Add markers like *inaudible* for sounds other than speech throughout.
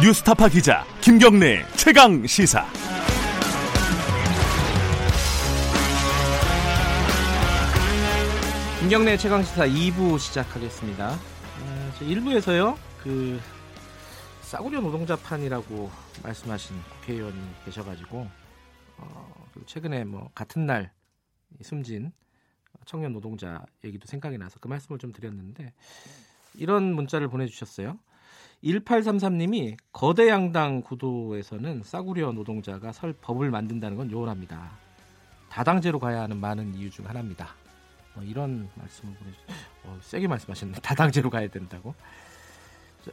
뉴스타파 기자 김경래 최강 시사. 김경래 최강 시사 2부 시작하겠습니다. 어, 1부에서요. 그 싸구려 노동자판이라고 말씀하신 국회의원이 계셔가지고 어, 최근에 뭐 같은 날 숨진 청년 노동자 얘기도 생각이 나서 그 말씀을 좀 드렸는데 이런 문자를 보내주셨어요. 1833님이 거대 양당 구도에서는 싸구려 노동자가 설 법을 만든다는 건 요원합니다. 다당제로 가야 하는 많은 이유 중 하나입니다. 뭐 이런 말씀을 보내주셨어요. 어, 세게 말씀하셨네. 다당제로 가야 된다고.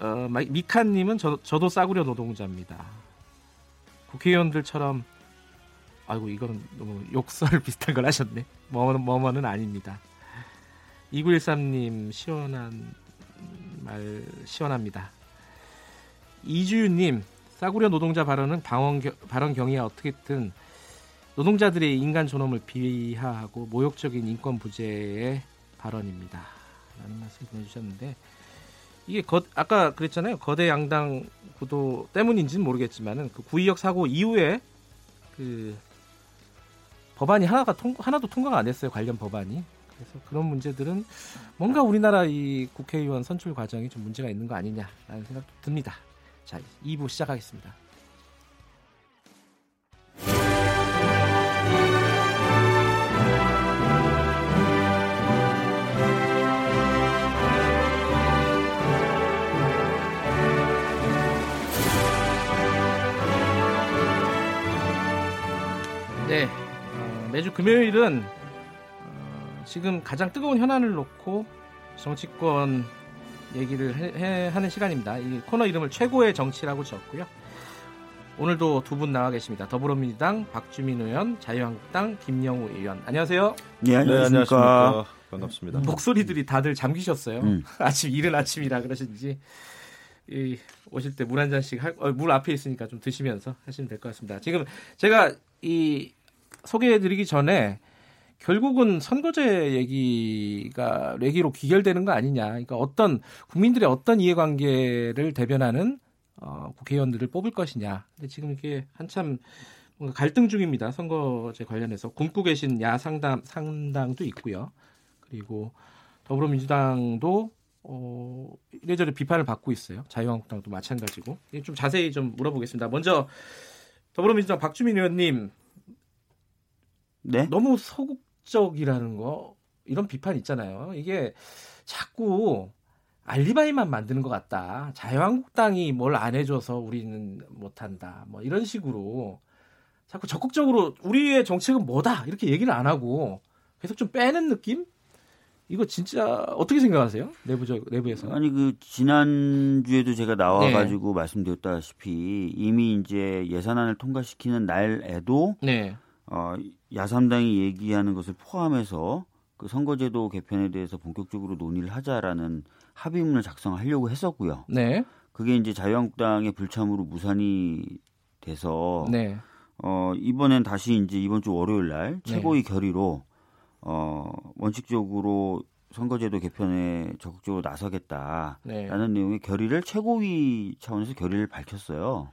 어, 미카님은 저, 저도 싸구려 노동자입니다. 국회의원들처럼 아이고 이거는 너무 욕설 *laughs* 비슷한 걸 하셨네. 뭐뭐 뭐뭐는 아닙니다. 2913님 시원한 말 시원합니다. 이주윤님 싸구려 노동자 발언은 방언, 발언 경위가 어떻게든 노동자들의 인간 존엄을 비하하고 모욕적인 인권 부재의 발언입니다. 라는 말씀 보내주셨는데 이게 거, 아까 그랬잖아요. 거대 양당 구도 때문인지는 모르겠지만은 그 구의역 사고 이후에 그 법안이 하나가 통, 하나도 통과가 안 됐어요. 관련 법안이. 그래서 그런 문제들은 뭔가 우리나라 이 국회의원 선출 과정이 좀 문제가 있는 거 아니냐라는 생각도 듭니다. 자, 2부 시작하겠습니다. 네, 어, 매주 금요일은 어, 지금 가장 뜨거운 현안을 놓고 정치권 얘기를 해, 해, 하는 시간입니다. 이 코너 이름을 최고의 정치라고 지었고요. 오늘도 두 분 나와 계십니다. 더불어민주당 박주민 의원, 자유한국당 김영우 의원. 안녕하세요. 네, 안녕하십니까. 네, 반갑습니다. 목소리들이 다들 잠기셨어요. 음. *laughs* 아침 이른 아침이라 그러신지 이, 오실 때 물 한 잔씩 할, 어, 물 앞에 있으니까 좀 드시면서 하시면 될 것 같습니다. 지금 제가 이 소개해드리기 전에 결국은 선거제 얘기가 레기로 귀결되는 거 아니냐. 그러니까 어떤 국민들의 어떤 이해관계를 대변하는 어, 국회의원들을 뽑을 것이냐. 근데 지금 이게 한참 뭔가 갈등 중입니다. 선거제 관련해서 굶고 계신 야상당 상당도 있고요. 그리고 더불어민주당도 어, 이래저래 비판을 받고 있어요. 자유한국당도 마찬가지고. 좀 자세히 좀 물어보겠습니다. 먼저 더불어민주당 박주민 의원님 네? 너무 소극적이라는 거 이런 비판 있잖아요. 이게 자꾸 알리바이만 만드는 것 같다. 자유한국당이 뭘 안 해줘서 우리는 못한다. 뭐 이런 식으로 자꾸 적극적으로 우리의 정책은 뭐다 이렇게 얘기를 안 하고 계속 좀 빼는 느낌? 이거 진짜 어떻게 생각하세요? 내부적 내부에서? 아니 그 지난 주에도 제가 나와가지고 네. 말씀드렸다시피 이미 이제 예산안을 통과시키는 날에도 네. 어, 야삼당이 얘기하는 것을 포함해서 그 선거제도 개편에 대해서 본격적으로 논의를 하자라는 합의문을 작성하려고 했었고요. 네. 그게 이제 자유한국당의 불참으로 무산이 돼서 네. 어, 이번엔 다시 이제 이번 주 월요일 날 네. 최고위 네. 결의로 어, 원칙적으로 선거제도 개편에 적극적으로 나서겠다라는 네. 내용의 결의를 최고위 차원에서 결의를 밝혔어요.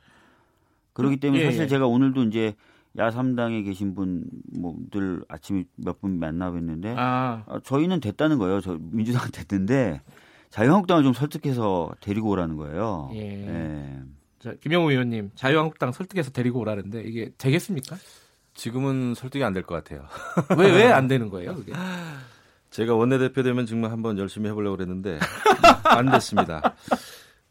그렇기 때문에 예, 사실 예. 제가 오늘도 이제 야삼당에 계신 분들 아침에 몇 분 만나뵀는데 아. 어, 저희는 됐다는 거예요. 저 민주당 *laughs* 됐는데 자유한국당을 좀 설득해서 데리고 오라는 거예요. 예. 예. 자, 김영우 의원님 자유한국당 설득해서 데리고 오라는데 이게 되겠습니까? 지금은 설득이 안 될 것 같아요. *laughs* 왜 왜 안 되는 거예요? 그게? 제가 원내대표 되면 정말 한번 열심히 해보려고 그랬는데 안 됐습니다.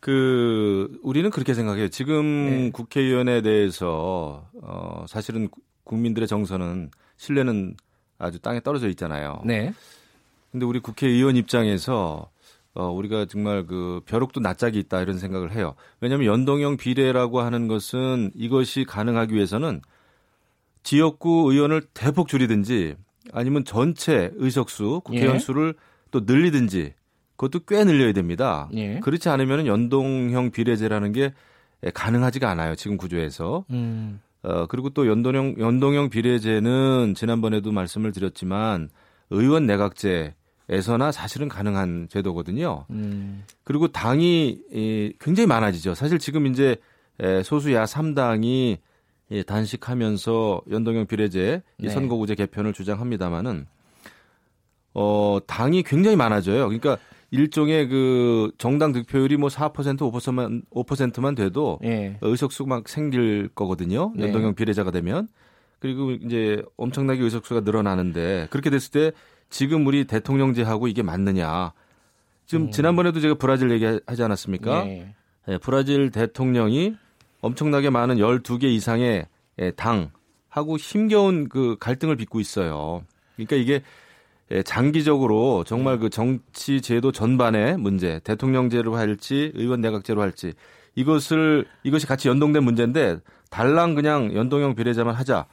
그 우리는 그렇게 생각해요. 지금 네. 국회의원에 대해서 어 사실은 국민들의 정서는 신뢰는 아주 땅에 떨어져 있잖아요. 네. 근데 우리 국회의원 입장에서 어 우리가 정말 그 벼룩도 낯짝이 있다 이런 생각을 해요. 왜냐하면 연동형 비례라고 하는 것은 이것이 가능하기 위해서는 지역구 의원을 대폭 줄이든지 아니면 전체 의석수 국회의원 예. 수를 또 늘리든지 그것도 꽤 늘려야 됩니다. 예. 그렇지 않으면 연동형 비례제라는 게 가능하지가 않아요. 지금 구조에서. 음. 어, 그리고 또 연동형, 연동형 비례제는 지난번에도 말씀을 드렸지만 의원 내각제에서나 사실은 가능한 제도거든요. 음. 그리고 당이 이, 굉장히 많아지죠. 사실 지금 이제 에, 소수 야 3당이 예, 단식하면서 연동형 비례제 네. 선거구제 개편을 주장합니다마는 어 당이 굉장히 많아져요. 그러니까 일종의 그 정당 득표율이 뭐 4% 5%만 5%만 돼도 네. 의석수 막 생길 거거든요. 네. 연동형 비례자가 되면 그리고 이제 엄청나게 의석수가 늘어나는데 그렇게 됐을 때 지금 우리 대통령제하고 이게 맞느냐? 지금 음. 지난번에도 제가 브라질 얘기하지 않았습니까? 네. 네, 브라질 대통령이 엄청나게 많은 12개 이상의 예, 당하고 힘겨운 그 갈등을 빚고 있어요. 그러니까 이게 예, 장기적으로 정말 그 정치 제도 전반의 문제, 대통령제로 할지 의원 내각제로 할지 이것을 이것이 같이 연동된 문제인데 달랑 그냥 연동형 비례자만 하자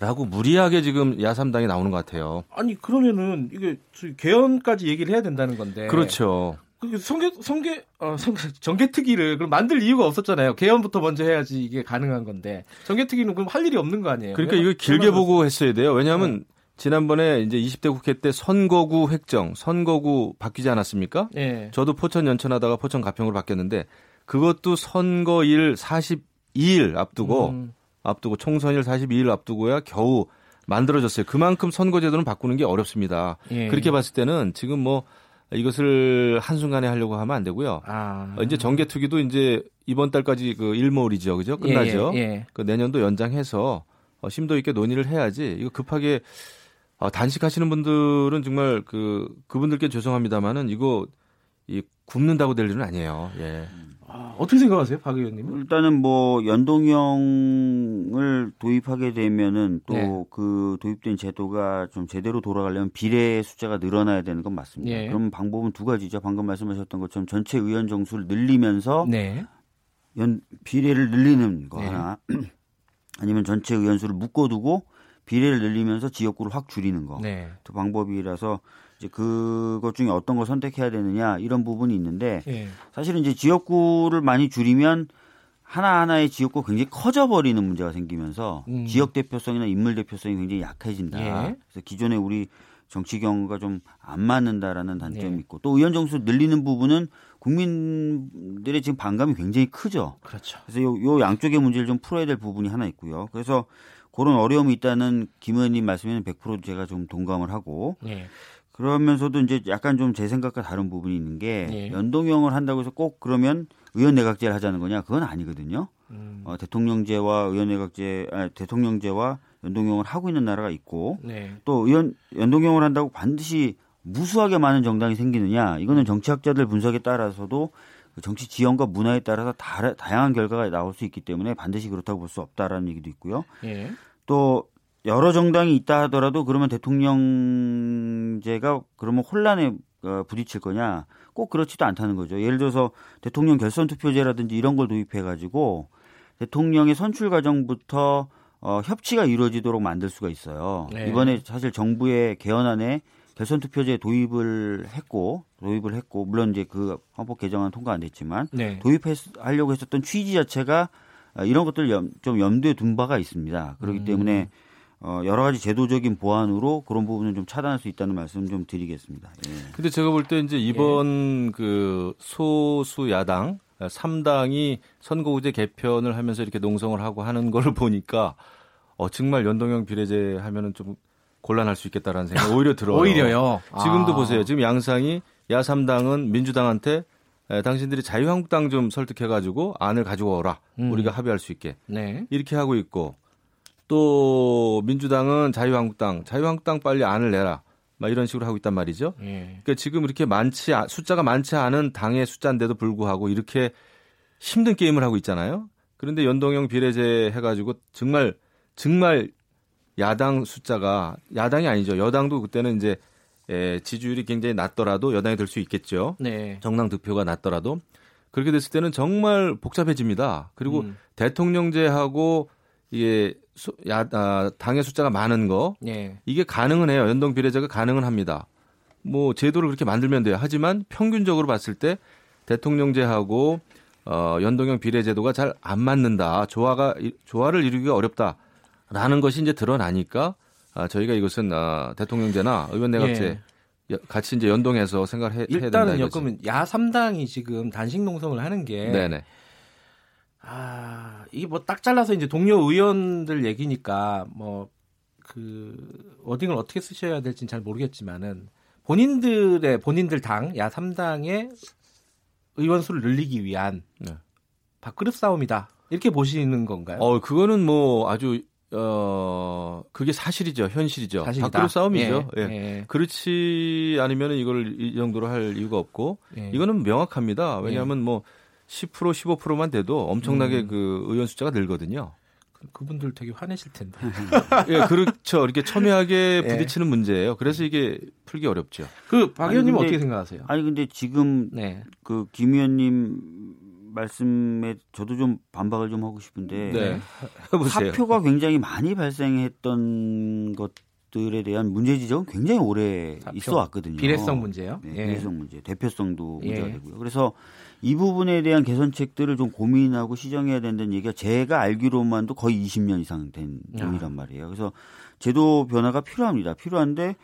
라고 무리하게 지금 야삼당이 나오는 것 같아요. 아니 그러면은 이게 개헌까지 얘기를 해야 된다는 건데. 그렇죠. 성계 성계 어 정계 특위를 그럼 만들 이유가 없었잖아요. 개헌부터 먼저 해야지 이게 가능한 건데 정계 특위는 그럼 할 일이 없는 거 아니에요? 그러니까 이거 길게 보고 했어야 돼요. 왜냐하면 네. 지난번에 이제 20대 국회 때 선거구 획정, 선거구 바뀌지 않았습니까? 네. 저도 포천 연천하다가 포천 가평으로 바뀌었는데 그것도 선거일 42일 앞두고 음. 앞두고 총선일 42일 앞두고야 겨우 만들어졌어요. 그만큼 선거제도는 바꾸는 게 어렵습니다. 예. 그렇게 봤을 때는 지금 뭐 이것을 한순간에 하려고 하면 안 되고요. 아. 어, 이제 정개특위도 이제 이번 달까지 그 일몰이죠. 그죠? 끝나죠. 예, 예. 그 내년도 연장해서 어, 심도 있게 논의를 해야지. 이거 급하게 어, 단식하시는 분들은 정말 그 그분들께 죄송합니다만은 이거 이 굶는다고 될 일은 아니에요. 예. 아, 어떻게 생각하세요, 박 의원님? 일단은 뭐 연동형을 도입하게 되면은 또그 네. 그 도입된 제도가 좀 제대로 돌아가려면 비례 숫자가 늘어나야 되는 건 맞습니다. 네. 그럼 방법은 두 가지죠. 방금 말씀하셨던 것처럼 전체 의원 정수를 늘리면서 네. 연 비례를 늘리는 거 네. 하나, *clears throat* 아니면 전체 의원 수를 묶어두고 비례를 늘리면서 지역구를 확 줄이는 거. 네. 두 방법이라서 이제 그것 중에 어떤 걸 선택해야 되느냐 이런 부분이 있는데 예. 사실은 이제 지역구를 많이 줄이면 하나하나의 지역구 굉장히 커져 버리는 문제가 생기면서 음. 지역 대표성이나 인물 대표성이 굉장히 약해진다. 예. 그래서 기존에 우리 정치 경우가 좀 안 맞는다라는 단점이 네. 있고 또 의원 정수 늘리는 부분은 국민들의 지금 반감이 굉장히 크죠. 그렇죠. 그래서 요, 요 양쪽의 문제를 좀 풀어야 될 부분이 하나 있고요. 그래서 그런 어려움이 있다는 김 의원님 말씀에는 100% 제가 좀 동감을 하고 네. 그러면서도 이제 약간 좀 제 생각과 다른 부분이 있는 게 네. 연동형을 한다고 해서 꼭 그러면 의원 내각제를 하자는 거냐 그건 아니거든요. 음. 어, 대통령제와 의원 내각제, 아, 대통령제와 연동형을 하고 있는 나라가 있고 네. 또 의원 연동형을 한다고 반드시 무수하게 많은 정당이 생기느냐 이거는 정치학자들 분석에 따라서도 그 정치 지형과 문화에 따라서 다, 다양한 결과가 나올 수 있기 때문에 반드시 그렇다고 볼 수 없다라는 얘기도 있고요. 예. 또 여러 정당이 있다 하더라도 그러면 대통령제가 그러면 혼란에 어, 부딪힐 거냐? 꼭 그렇지도 않다는 거죠. 예를 들어서 대통령 결선 투표제라든지 이런 걸 도입해 가지고 대통령의 선출 과정부터 어, 협치가 이루어지도록 만들 수가 있어요. 네. 이번에 사실 정부의 개헌안에 결선 투표제 도입을 했고 도입을 했고 물론 이제 그 헌법 개정안 통과 안 됐지만 네. 도입하려고 했었던 취지 자체가 어, 이런 것들 을좀 염두에 둔 바가 있습니다. 그렇기 음. 때문에 어, 여러 가지 제도적인 보완으로 그런 부분을 좀 차단할 수 있다는 말씀 좀 드리겠습니다. 예. 근데 제가 볼 때 이제 이번 예. 그 소수 야당 3당이 선거구제 개편을 하면서 이렇게 농성을 하고 하는 걸 *laughs* 보니까 어, 정말 연동형 비례제 하면은 좀 곤란할 수 있겠다라는 생각이 오히려 들어요. *laughs* 오히려요. 지금도 아. 보세요. 지금 양상이 야3당은 민주당한테 에, 당신들이 자유한국당 좀 설득해가지고 안을 가지고 오라. 음. 우리가 합의할 수 있게. 네. 이렇게 하고 있고 또 민주당은 자유한국당, 자유한국당 빨리 안을 내라. 막 이런 식으로 하고 있단 말이죠. 예. 그러니까 지금 이렇게 많지 숫자가 많지 않은 당의 숫자인데도 불구하고 이렇게 힘든 게임을 하고 있잖아요. 그런데 연동형 비례제 해가지고 정말 정말 야당 숫자가 야당이 아니죠. 여당도 그때는 이제 에, 지지율이 굉장히 낮더라도 여당이 될 수 있겠죠. 네. 정당 득표가 낮더라도 그렇게 됐을 때는 정말 복잡해집니다. 그리고 음. 대통령제하고 이게 수, 야, 아, 당의 숫자가 많은 거 네. 이게 가능은 해요. 연동 비례제가 가능은 합니다. 뭐 제도를 그렇게 만들면 돼요. 하지만 평균적으로 봤을 때 대통령제하고 어, 연동형 비례제도가 잘 안 맞는다. 조화가 조화를 이루기가 어렵다라는 것이 이제 드러나니까 아, 저희가 이것은 아, 대통령제나 의원내각제 예. 같이 이제 연동해서 생각을 해, 일단은요. 그러면 야 3당이 지금 단식 농성을 하는 게 네네. 아 이게 뭐 딱 잘라서 이제 동료 의원들 얘기니까 뭐 그 워딩을 어떻게 쓰셔야 될지는 잘 모르겠지만은 본인들의 본인들 당 야 3당의 의원 수를 늘리기 위한 네. 밥그릇 싸움이다 이렇게 보시는 건가요? 어 그거는 뭐 아주 어 그게 사실이죠 현실이죠 사실이다. 밥그릇 싸움이죠. 예, 예. 예. 그렇지 않으면 이걸 이 정도로 할 이유가 없고 예. 이거는 명확합니다. 왜냐하면 뭐 10% 15%만 돼도 엄청나게 음. 그 의원 숫자가 늘거든요. 그분들 되게 화내실 텐데. *laughs* 예, 그렇죠. 이렇게 첨예하게 예. 부딪히는 예. 문제예요. 그래서 이게 풀기 어렵죠. 그 박 의원님 어떻게 생각하세요? 아니 근데 지금 네. 그김 의원님 말씀에 저도 좀 반박을 좀 하고 싶은데 네. *laughs* 사표가 굉장히 많이 발생했던 것들에 대한 문제 지적은 굉장히 오래 사표. 있어 왔거든요. 비례성 문제요? 네, 예. 비례성 문제, 대표성도 예. 문제가 되고요. 그래서 이 부분에 대한 개선책들을 좀 고민하고 시정해야 된다는 얘기가 제가 알기로만도 거의 20년 이상 된 논의란 말이에요. 그래서 제도 변화가 필요합니다. 필요한데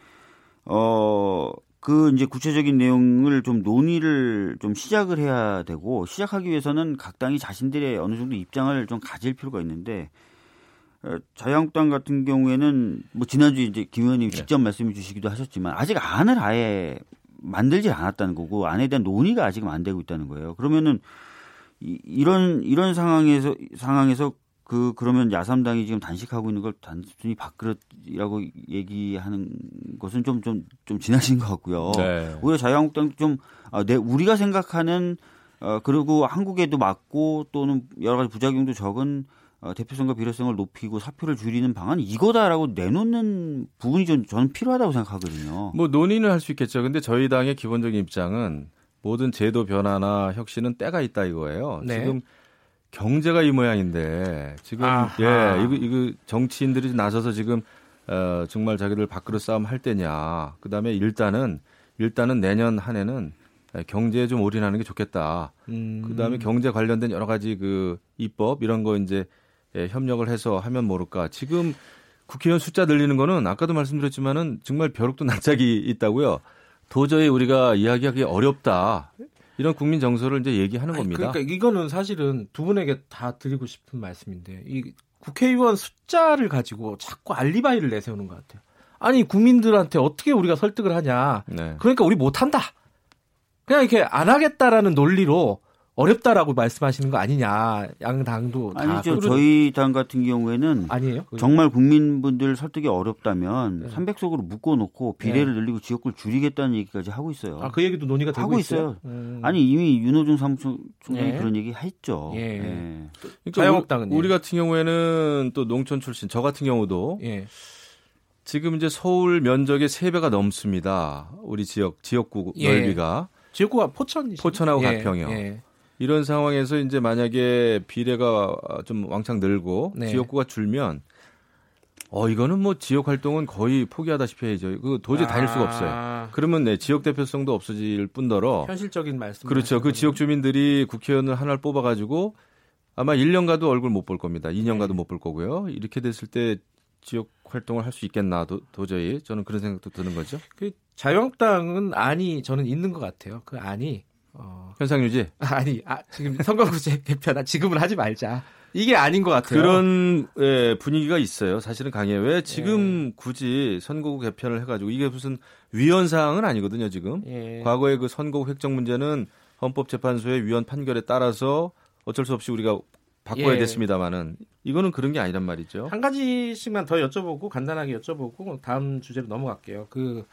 어. 그 이제 구체적인 내용을 좀 논의를 좀 시작을 해야 되고 시작하기 위해서는 각 당이 자신들의 어느 정도 입장을 좀 가질 필요가 있는데 어, 자유한국당 같은 경우에는 뭐 지난주 이제 김 의원님 네. 직접 네. 말씀해 주시기도 하셨지만 아직 안을 아예 만들지 않았다는 거고 안에 대한 논의가 아직은 안 되고 있다는 거예요. 그러면은 이, 이런 이런 상황에서 상황에서 그 그러면 야삼당이 지금 단식하고 있는 걸 단순히 밥그릇이라고 얘기하는 것은 좀 좀좀 지나친 것 같고요. 네. 오히려 자유한국당도 좀 아, 내 우리가 생각하는 어 그리고 한국에도 맞고 또는 여러 가지 부작용도 적은 어, 대표성과 비례성을 높이고 사표를 줄이는 방안 이거다라고 내놓는 부분이 좀 저는 필요하다고 생각하거든요. 뭐 논의는 할 수 있겠죠. 근데 저희 당의 기본적인 입장은 모든 제도 변화나 혁신은 때가 있다 이거예요. 네. 지금 경제가 이 모양인데 지금 아하. 예 이거 이거 정치인들이 나서서 지금 어, 정말 자기들 밖으로 싸움 할 때냐. 그다음에 일단은 일단은 내년 한 해는 경제에 좀 올인하는 게 좋겠다. 음. 그다음에 경제 관련된 여러 가지 그 입법 이런 거 이제 예, 협력을 해서 하면 모를까. 지금 국회의원 숫자 늘리는 거는 아까도 말씀드렸지만은 정말 벼룩도 낯짝이 *laughs* 있다고요. 도저히 우리가 이야기하기 어렵다. 이런 국민 정서를 이제 얘기하는 아니, 겁니다. 그러니까 이거는 사실은 두 분에게 다 드리고 싶은 말씀인데 이 국회의원 숫자를 가지고 자꾸 알리바이를 내세우는 것 같아요. 아니 국민들한테 어떻게 우리가 설득을 하냐. 네. 그러니까 우리 못한다. 그냥 이렇게 안 하겠다라는 논리로 어렵다라고 말씀하시는 거 아니냐. 양 당도 아니죠. 저희 당 같은 경우에는 아니에요. 정말 국민분들 설득이 어렵다면 네. 300석으로 묶어 놓고 비례를 네. 늘리고 지역구를 줄이겠다는 얘기까지 하고 있어요. 아, 그 얘기도 논의가 되고 하고 있어요. 음. 아니 이미 윤호중 사무총장이 네. 그런 얘기 했죠. 예. 네. 그러니까 자유한국당은 우리 같은 경우에는 또 농촌 출신 저 같은 경우도 예. 지금 이제 서울 면적의 3배가 넘습니다. 우리 지역 지역구 예. 넓이가 지역구가 포천 포천하고 예. 가평이요. 예. 이런 상황에서 이제 만약에 비례가 좀 왕창 늘고 네. 지역구가 줄면 어 이거는 뭐 지역 활동은 거의 포기하다시피 해야죠. 그 도저히 아. 다닐 수가 없어요. 아. 그러면 네 지역 대표성도 없어질 뿐더러 현실적인 말씀 그렇죠. 그 지역 주민들이 국회의원을 하나를 뽑아 가지고 아마 1년 가도 얼굴 못 볼 겁니다. 2년 가도 네. 못볼 거고요. 이렇게 됐을 때 지역 활동을 할 수 있겠나 도, 도저히 저는 그런 생각도 드는 거죠. 그 자유한국당은 안이 저는 있는 것 같아요. 그 안이 어. 현상 유지? *laughs* 아니, 아, 지금 선거구제 *laughs* 개편아 지금은 하지 말자. 이게 아닌 것 같아요. 그런 예, 분위기가 있어요. 사실은 강해. 왜 지금 예. 굳이 선거구 개편을 해가지고 이게 무슨 위헌 사항은 아니거든요. 지금 예. 과거의 그 선거구 획정 문제는 헌법재판소의 위헌 판결에 따라서 어쩔 수 없이 우리가 바꿔야 예. 됐습니다만은 이거는 그런 게 아니란 말이죠. 한 가지씩만 더 여쭤보고 간단하게 여쭤보고 다음 주제로 넘어갈게요. 그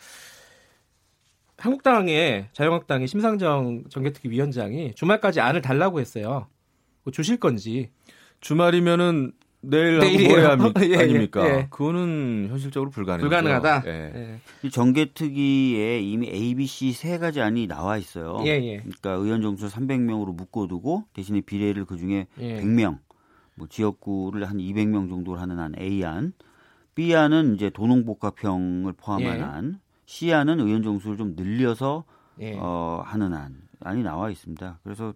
한국당의 자유한국당의 심상정 정개특위 위원장이 주말까지 안을 달라고 했어요. 뭐 주실 건지. 주말이면은 내일 하고 모레 *laughs* 예, 아닙니까? 예, 예. 그거는 현실적으로 불가능하죠. 불가능하다. 예. 예. 이 정개특위에 이미 A, B, C 세 가지 안이 나와 있어요. 예, 예. 그러니까 의원 정수 300명으로 묶어두고 대신에 비례를 그 중에 예. 100명, 뭐 지역구를 한 200명 정도로 하는 안 A 안, B 안은 이제 도농복합형을 포함한 예. 안, 시야는 의원 정수를 좀 늘려서 예. 어, 하는 안 안이 나와 있습니다. 그래서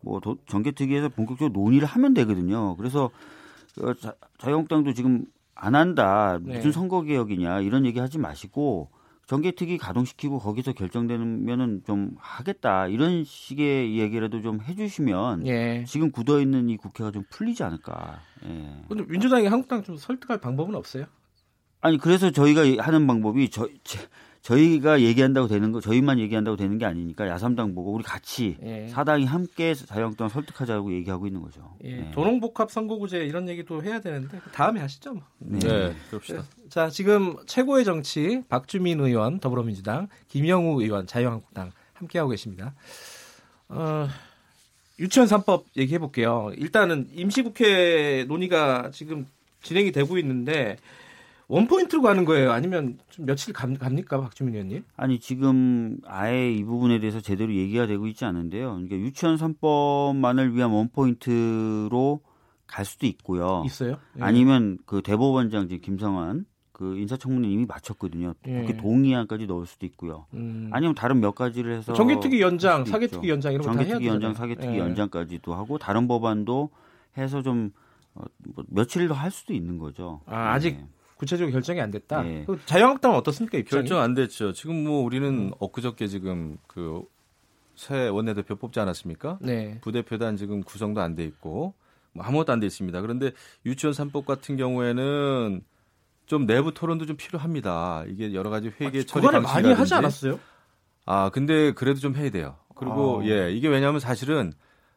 뭐 도, 정개특위에서 본격적으로 논의를 하면 되거든요. 그래서 어, 자, 자유한국당도 지금 안 한다 무슨 네. 선거 개혁이냐 이런 얘기 하지 마시고 정개특위 가동시키고 거기서 결정되면은 좀 하겠다 이런 식의 얘기라도 좀 해주시면 예. 지금 굳어 있는 이 국회가 좀 풀리지 않을까. 예. 근데 민주당이 한국당 좀 설득할 방법은 없어요? 아니 그래서 저희가 하는 방법이 저, 저희가 얘기한다고 되는 거 저희만 얘기한다고 되는 게 아니니까 야삼당 보고 우리 같이 예. 사당이 함께 자유한국당 설득하자고 얘기하고 있는 거죠. 예. 네. 도농복합 선거구제 이런 얘기도 해야 되는데 다음에 하시죠. 뭐. 네. 네, 그럽시다. 자 지금 최고의 정치 박주민 의원 더불어민주당 김영우 의원 자유한국당 함께 하고 계십니다. 어, 유치원 3법 얘기해 볼게요. 일단은 임시국회 논의가 지금 진행이 되고 있는데 원포인트로 가는 거예요? 아니면 좀 며칠 갑, 갑니까, 박주민 의원님? 아니, 지금 아예 이 부분에 대해서 제대로 얘기가 되고 있지 않은데요. 그러니까 유치원 3법만을 위한 원포인트로 갈 수도 있고요. 있어요? 예. 아니면 그 대법원장 김성환 그 인사청문회 이미 마쳤거든요. 예. 그렇게 동의안까지 넣을 수도 있고요. 음. 아니면 다른 몇 가지를 해서 정기특위 연장, 사개특위 연장 이런 거다 해야 정기특위 연장, 사개특위 예. 연장까지도 하고 다른 법안도 해서 좀 어, 뭐 며칠 더 할 수도 있는 거죠. 아, 아직 네. 구체적으로 결정이 안 됐다. 네. 자유한국당은 어떻습니까 입장이? 결정 안 됐죠. 지금 뭐 우리는 음. 엊그저께 지금 그 새 원내대표 뽑지 않았습니까? 네. 부대표단 지금 구성도 안 돼 있고 뭐 아무것도 안 돼 있습니다. 그런데 유치원 3법 같은 경우에는 좀 내부 토론도 좀 필요합니다. 이게 여러 가지 회계 아, 처리 방식이 많이 하지 않았어요? 아 근데 그래도 좀 해야 돼요. 그리고 아. 예 이게 왜냐하면 사실은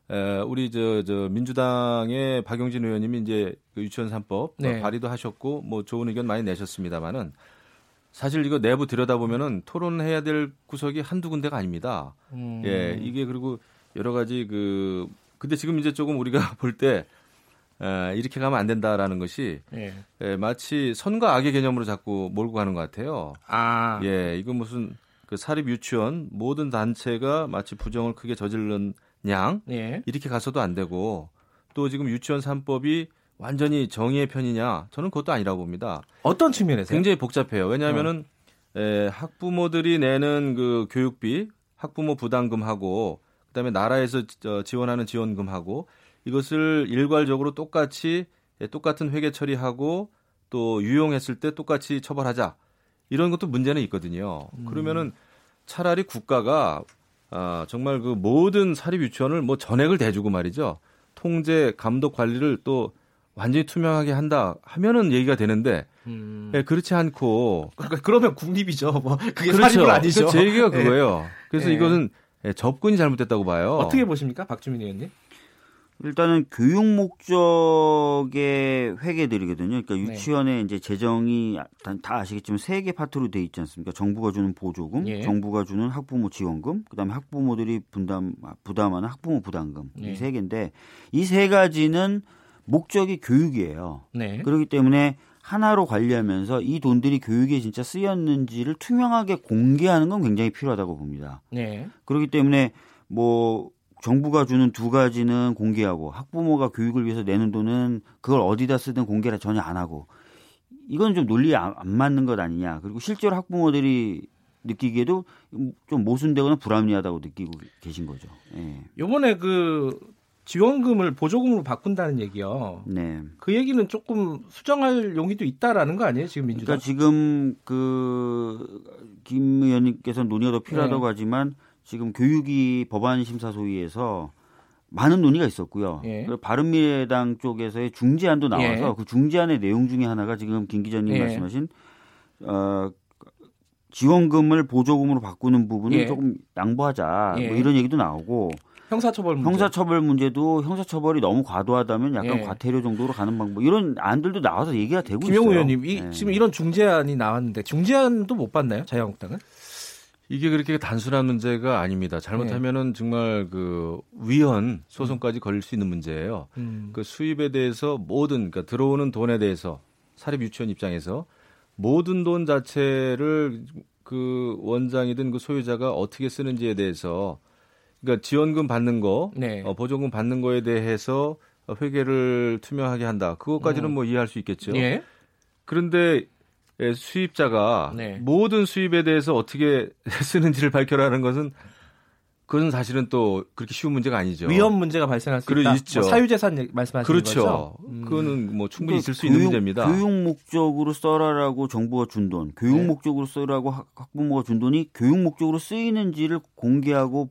에, 우리 저, 저 민주당의 박용진 의원님이 이제 그 유치원 3법 네. 발의도 하셨고 뭐 좋은 의견 많이 내셨습니다만은 사실 이거 내부 들여다보면은 토론해야 될 구석이 한두 군데가 아닙니다. 음. 예, 이게 그리고 여러 가지 그 근데 지금 이제 조금 우리가 *laughs* 볼때 에, 이렇게 가면 안 된다라는 것이 예. 에, 마치 선과 악의 개념으로 자꾸 몰고 가는 것 같아요. 아, 예, 이거 무슨 그 사립 유치원 모든 단체가 마치 부정을 크게 저지른 양 예. 이렇게 가서도 안 되고 또 지금 유치원 3법이 완전히 정의의 편이냐 저는 그것도 아니라고 봅니다. 어떤 측면에서 굉장히 복잡해요. 왜냐하면은 어. 에, 학부모들이 내는 그 교육비 학부모 부담금하고 그다음에 나라에서 지원하는 지원금하고 이것을 일괄적으로 똑같이 예, 똑같은 회계 처리하고 또 유용했을 때 똑같이 처벌하자 이런 것도 문제는 있거든요. 음. 그러면은 차라리 국가가 아, 정말 그 모든 사립 유치원을 뭐 전액을 대주고 말이죠. 통제, 감독 관리를 또 완전히 투명하게 한다 하면은 얘기가 되는데 음. 예, 그렇지 않고 그러니까 그러면 국립이죠. 뭐 그게 그렇죠. 사립은 아니죠. 제 얘기가 예. 그거예요. 네. 그래서 네. 이것은 예, 접근이 잘못됐다고 봐요. 어떻게 보십니까, 박주민 의원님? 일단은 교육 목적의 회계들이거든요. 그러니까 네. 유치원에 네. 이제 재정이 다 아시겠지만 세 개 파트로 돼 있지 않습니까? 정부가 주는 보조금, 예. 정부가 주는 학부모 지원금, 그다음에 학부모들이 분담 부담하는 학부모 부담금 예. 이세 개인데 이 세 가지는 목적이 교육이에요. 네. 그렇기 때문에 하나로 관리하면서 이 돈들이 교육에 진짜 쓰였는지를 투명하게 공개하는 건 굉장히 필요하다고 봅니다. 네. 그렇기 때문에 뭐 정부가 주는 두 가지는 공개하고 학부모가 교육을 위해서 내는 돈은 그걸 어디다 쓰든 공개를 전혀 안 하고 이건 좀 논리에 안, 맞는 것 아니냐. 그리고 실제로 학부모들이 느끼기에도 좀 모순되거나 불합리하다고 느끼고 계신 거죠. 예. 요번에 그 지원금을 보조금으로 바꾼다는 얘기요. 네. 그 얘기는 조금 수정할 용의도 있다라는 거 아니에요, 지금 민주당? 그러니까 지금 그 김 의원님께서 논의가 더 필요하다고 네. 하지만 지금 교육위 법안 심사 소위에서 많은 논의가 있었고요. 예. 바른미래당 쪽에서의 중재안도 나와서 예. 그 중재안의 내용 중에 하나가 지금 김 기자님 예. 말씀하신 어, 지원금을 보조금으로 바꾸는 부분을 예. 조금 양보하자 뭐 예. 이런 얘기도 나오고 형사처벌 문제. 형사처벌 문제도 형사처벌이 너무 과도하다면 약간 예. 과태료 정도로 가는 방법 이런 안들도 나와서 얘기가 되고 있어요. 의원님 이, 지금 이런 중재안이 나왔는데 중재안도 못 봤나요 자유한국당은? 이게 그렇게 단순한 문제가 아닙니다. 잘못하면은 네. 정말 그 위헌 소송까지 걸릴 수 있는 문제예요. 음. 그 수입에 대해서 모든 그러니까 들어오는 돈에 대해서 사립 유치원 입장에서 모든 돈 자체를 그 원장이든 그 소유자가 어떻게 쓰는지에 대해서 그러니까 지원금 받는 거, 네. 어, 보조금 받는 거에 대해서 회계를 투명하게 한다. 그것까지는 음. 뭐 이해할 수 있겠죠. 예. 그런데 예, 수입자가 네. 모든 수입에 대해서 어떻게 *laughs* 쓰는지를 밝혀라는 것은 그건 사실은 또 그렇게 쉬운 문제가 아니죠. 위험 문제가 발생할 수 있다. 있죠. 뭐 사유재산 말씀하시는 그렇죠. 거죠. 음. 그거는 뭐 충분히 있을 수 교육, 있는 문제입니다. 교육 목적으로 써라라고 정부가 준 돈, 교육 네. 목적으로 써라고 학부모가 준 돈이 교육 목적으로 쓰이는지를 공개하고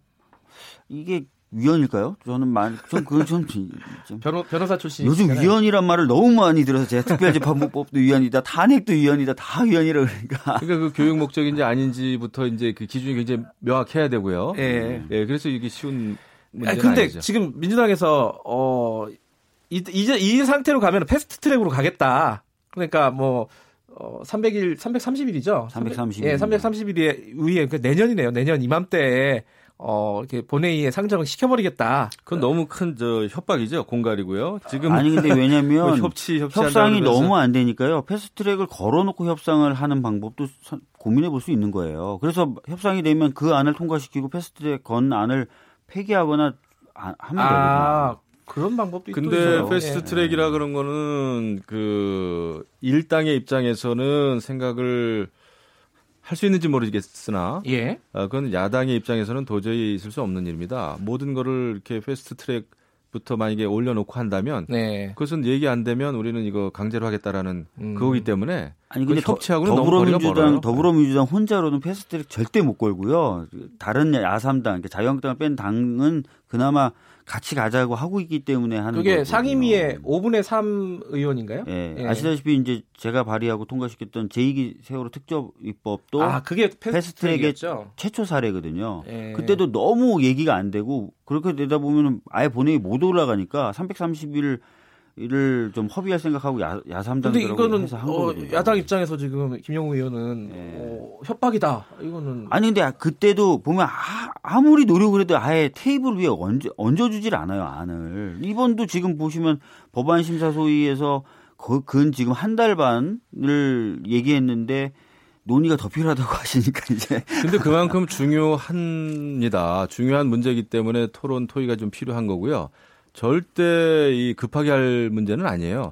이게 위헌일까요? 저는 만, 전 그건 좀, 좀 *laughs* 변호, 변호사 출신. 요즘 위헌이란 말을 너무 많이 들어서 제가 특별재판법도 위헌이다, 탄핵도 위헌이다, 다 위헌이라 그러니까. 그러니까 그 교육 목적인지 아닌지부터 이제 그 기준이 굉장히 명확해야 되고요. 예. 예, 그래서 이게 쉬운 문제는 근데 아니죠. 지금 민주당에서 어 이, 이제 이 상태로 가면 패스트 트랙으로 가겠다. 그러니까 뭐 어, 300일, 330일이죠. 330일. 예, 330일에 위에 그 내년이네요. 내년 이맘때에 어, 이렇게 본회의에 상정을 시켜버리겠다. 그건 너무 큰 저 협박이죠. 공갈이고요. 지금 아니 근데 *laughs* 왜냐면 뭐 협치, 협상이 너무 안 되니까요. 패스트트랙을 걸어놓고 협상을 하는 방법도 고민해 볼 수 있는 거예요. 그래서 협상이 되면 그 안을 통과시키고 패스트트랙 건 안을 폐기하거나 하면 아, 되거든요. 그런 방법도 근데 패스트 트랙이라 그런 거는 그 일당의 입장에서는 생각을 할 수 있는지 모르겠으나 예. 어, 그건 야당의 입장에서는 도저히 있을 수 없는 일입니다. 모든 거를 이렇게 패스트 트랙 부터 만약에 올려놓고 한다면 네. 그것은 얘기 안 되면 우리는 이거 강제로 하겠다라는 음. 그거기 때문에 아니 근데 협치하고는 더불어민주당 더불어민주당 혼자로는 패스트트랙 절대 못 걸고요. 다른 야삼당 그러니까 자유한국당을 뺀 당은 그나마 같이 가자고 하고 있기 때문에 하는 그게 거거든요. 상임위의 5분의 3 의원인가요? 예. 예. 아시다시피 이제 제가 발의하고 통과시켰던 제2기 세월호 특조위법도 아, 그게 패스트트랙의 최초 사례거든요. 예. 그때도 너무 얘기가 안 되고 그렇게 되다 보면 아예 본회의 못 올라가니까 330일 이를 좀 허비할 생각하고 야, 야삼당들하고 이거는 해서 한 어, 야당 입장에서 지금 김영우 의원은 네. 어, 협박이다. 이거는 아니 근데 그때도 보면 아, 무리 노력을 해도 아예 테이블 위에 얹어, 얹어주질 않아요 안을 이번도 지금 보시면 법안 심사 소위에서 근 지금 한 달 반을 얘기했는데 논의가 더 필요하다고 *laughs* 하시니까 이제. 근데 그만큼 중요합니다. 중요한 문제이기 때문에 토론 토의가 좀 필요한 거고요. 절대 이 급하게 할 문제는 아니에요.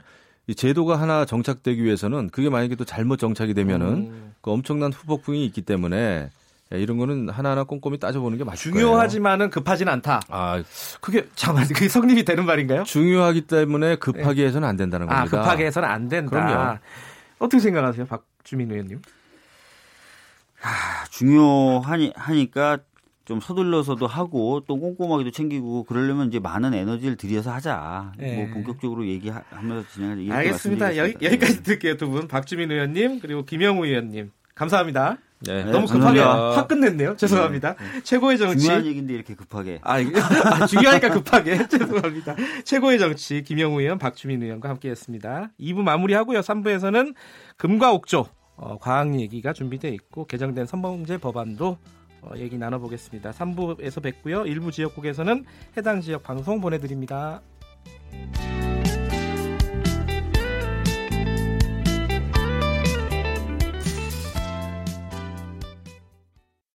이 제도가 하나 정착되기 위해서는 그게 만약에 또 잘못 정착이 되면은 음. 그 엄청난 후폭풍이 있기 때문에 예, 이런 거는 하나하나 꼼꼼히 따져보는 게 맞을 중요하지만은 급하진 않다. 아, 그게 잠깐 *laughs* 그게 성립이 되는 말인가요? 중요하기 때문에 급하게 네. 해서는 안 된다는 아, 겁니다. 아, 급하게 해서는 안 된다. 그럼요. 어떻게 생각하세요, 박주민 의원님? 아, 중요하니 하니까 좀 서둘러서도 하고 또 꼼꼼하게도 챙기고 그러려면 이제 많은 에너지를 들여서 하자. 네. 뭐 본격적으로 얘기하면서 진행하자. 알겠습니다. 여기, 여기까지 듣게요 두 분. 박주민 의원님 그리고 김영우 의원님 감사합니다. 네, 너무 급하게 확 끝냈네요. 죄송합니다. 네. 최고의 정치. 중요한 얘기인데 이렇게 급하게. 아, 아 중요하니까 급하게. *laughs* 죄송합니다. 최고의 정치 김영우 의원, 박주민 의원과 함께했습니다. 2부 마무리하고요. 3부에서는 금과 옥조 어, 과학 얘기가 준비되어 있고 개정된 선범죄 법안도 어, 얘기 나눠보겠습니다. 3부에서 뵙고요. 일부 지역국에서는 해당 지역 방송 보내드립니다.